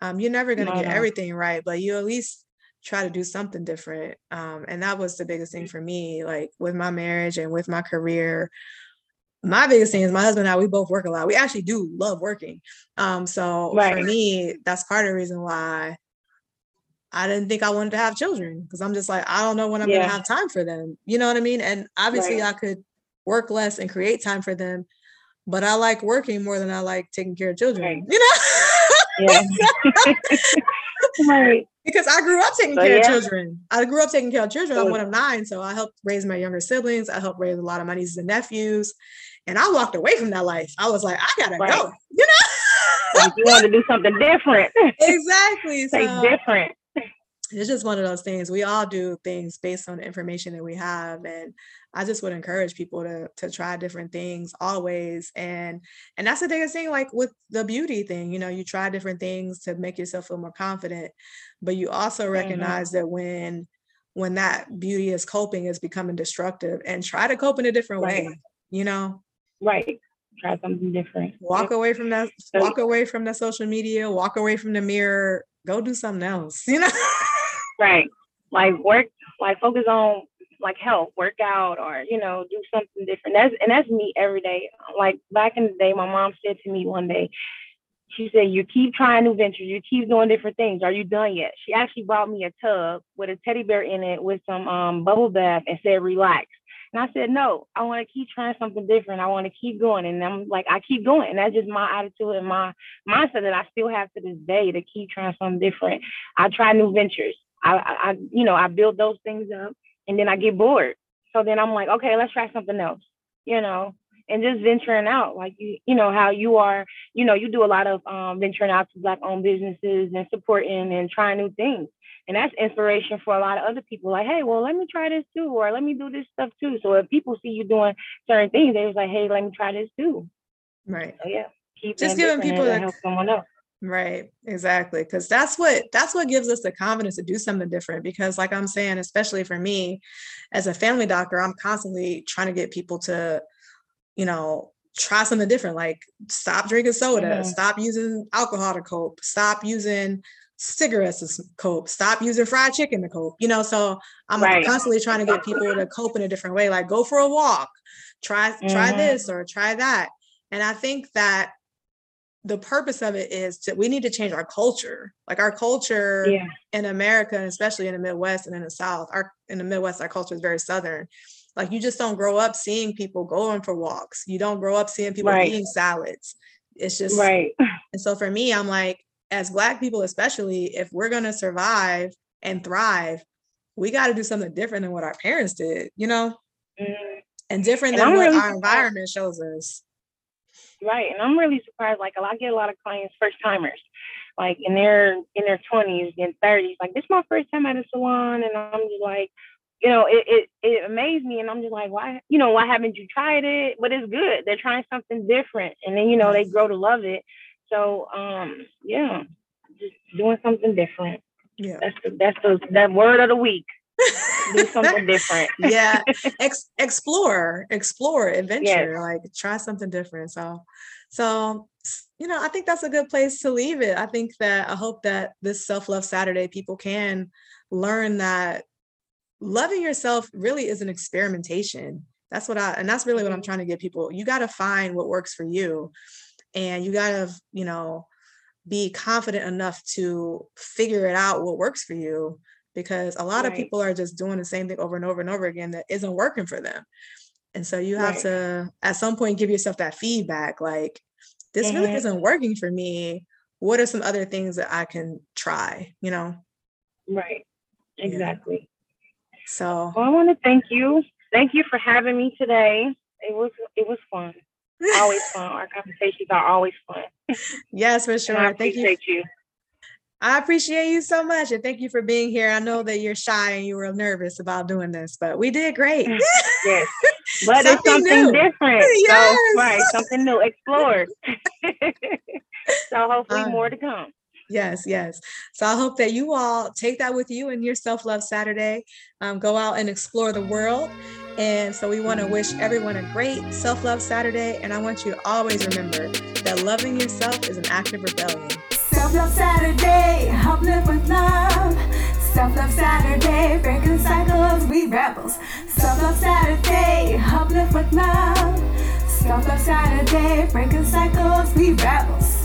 Um, you're never going to no, get no. everything right, but you at least try to do something different. Um, and that was the biggest thing for me, like with my marriage and with my career. My biggest thing is my husband and I, we both work a lot. We actually do love working. Um, so right. for me, that's part of the reason why I didn't think I wanted to have children because I'm just like, I don't know when I'm yeah. going to have time for them. You know what I mean? And obviously, right. I could work less and create time for them, but I like working more than I like taking care of children. Right. You know? Right. Because I grew up taking so, care yeah. of children. I grew up taking care of children. I'm one of nine. So I helped raise my younger siblings. I helped raise a lot of my nieces and nephews. And I walked away from that life. I was like, I gotta right. go. You know? like you want to do something different. Exactly. so, different it's just one of those things. We all do things based on the information that we have. And I just would encourage people to to try different things always. And and that's the biggest thing, like with the beauty thing, you know, you try different things to make yourself feel more confident, but you also mm-hmm. recognize mm-hmm. that when when that beauty is coping is becoming destructive and try to cope in a different right. way, you know? Right. Try something different. Walk away from that, so, walk away from the social media, walk away from the mirror, go do something else, you know? Right. Like work, like focus on like health, work out or, you know, do something different. That's and that's me every day. Like back in the day, my mom said to me one day, she said, You keep trying new ventures, you keep doing different things. Are you done yet? She actually brought me a tub with a teddy bear in it with some um, bubble bath and said, Relax. And I said, No, I want to keep trying something different. I want to keep going. And I'm like, I keep going. And that's just my attitude and my mindset that I still have to this day to keep trying something different. I try new ventures. I, I you know, I build those things up and then I get bored. So then I'm like, okay, let's try something else, you know, and just venturing out like you you know how you are you know you do a lot of um, venturing out to black owned businesses and supporting and trying new things. And that's inspiration for a lot of other people like hey well let me try this too or let me do this stuff too. So if people see you doing certain things they was like hey let me try this too. Right. So yeah keep just giving people to help someone else Right, exactly. Because that's what that's what gives us the confidence to do something different. Because, like I'm saying, especially for me as a family doctor, I'm constantly trying to get people to you know, try something different, like stop drinking soda, mm-hmm. stop using alcohol to cope, stop using cigarettes to cope, stop using fried chicken to cope, you know. So I'm right. constantly trying to get people to cope in a different way, like go for a walk, try mm-hmm. try this or try that. And I think that the purpose of it is that we need to change our culture. Like our culture yeah. in America, and especially in the Midwest and in the South, our in the Midwest, our culture is very Southern. Like you just don't grow up seeing people going for walks. You don't grow up seeing people right. eating salads. It's just right. And so for me, I'm like, as black people, especially, if we're gonna survive and thrive, we got to do something different than what our parents did, you know, mm. and different and than what really our environment shows us. Right, and I'm really surprised. Like, I get a lot of clients, first timers, like in their in their 20s and 30s. Like, this is my first time at a salon, and I'm just like, you know, it, it it amazed me, and I'm just like, why, you know, why haven't you tried it? But it's good. They're trying something different, and then you know they grow to love it. So, um, yeah, just doing something different. Yeah, that's the that's the that word of the week. Do something different. yeah, Ex- explore, explore, adventure. Yes. Like try something different. So, so you know, I think that's a good place to leave it. I think that I hope that this self love Saturday people can learn that loving yourself really is an experimentation. That's what I, and that's really what I'm mm-hmm. trying to get people. You got to find what works for you. And you got to, you know, be confident enough to figure it out what works for you because a lot right. of people are just doing the same thing over and over and over again that isn't working for them. And so you have right. to, at some point, give yourself that feedback like, this mm-hmm. really isn't working for me. What are some other things that I can try, you know? Right. Exactly. So well, I want to thank you. Thank you for having me today. It was it was fun. always fun. Our conversations are always fun. Yes, for sure. I thank you. you. I appreciate you so much and thank you for being here. I know that you're shy and you were nervous about doing this, but we did great. yes. But something it's something new. different. Yes. So, right, something new. Explore. so hopefully um, more to come. Yes, yes. So I hope that you all take that with you in your self love Saturday. Um, go out and explore the world. And so we want to wish everyone a great self love Saturday. And I want you to always remember that loving yourself is an act of rebellion. Love Saturday, live with love. Self love Saturday, breaking cycles, we rebels. Self love Saturday, live with love. Self love Saturday, breaking cycles, we rebels.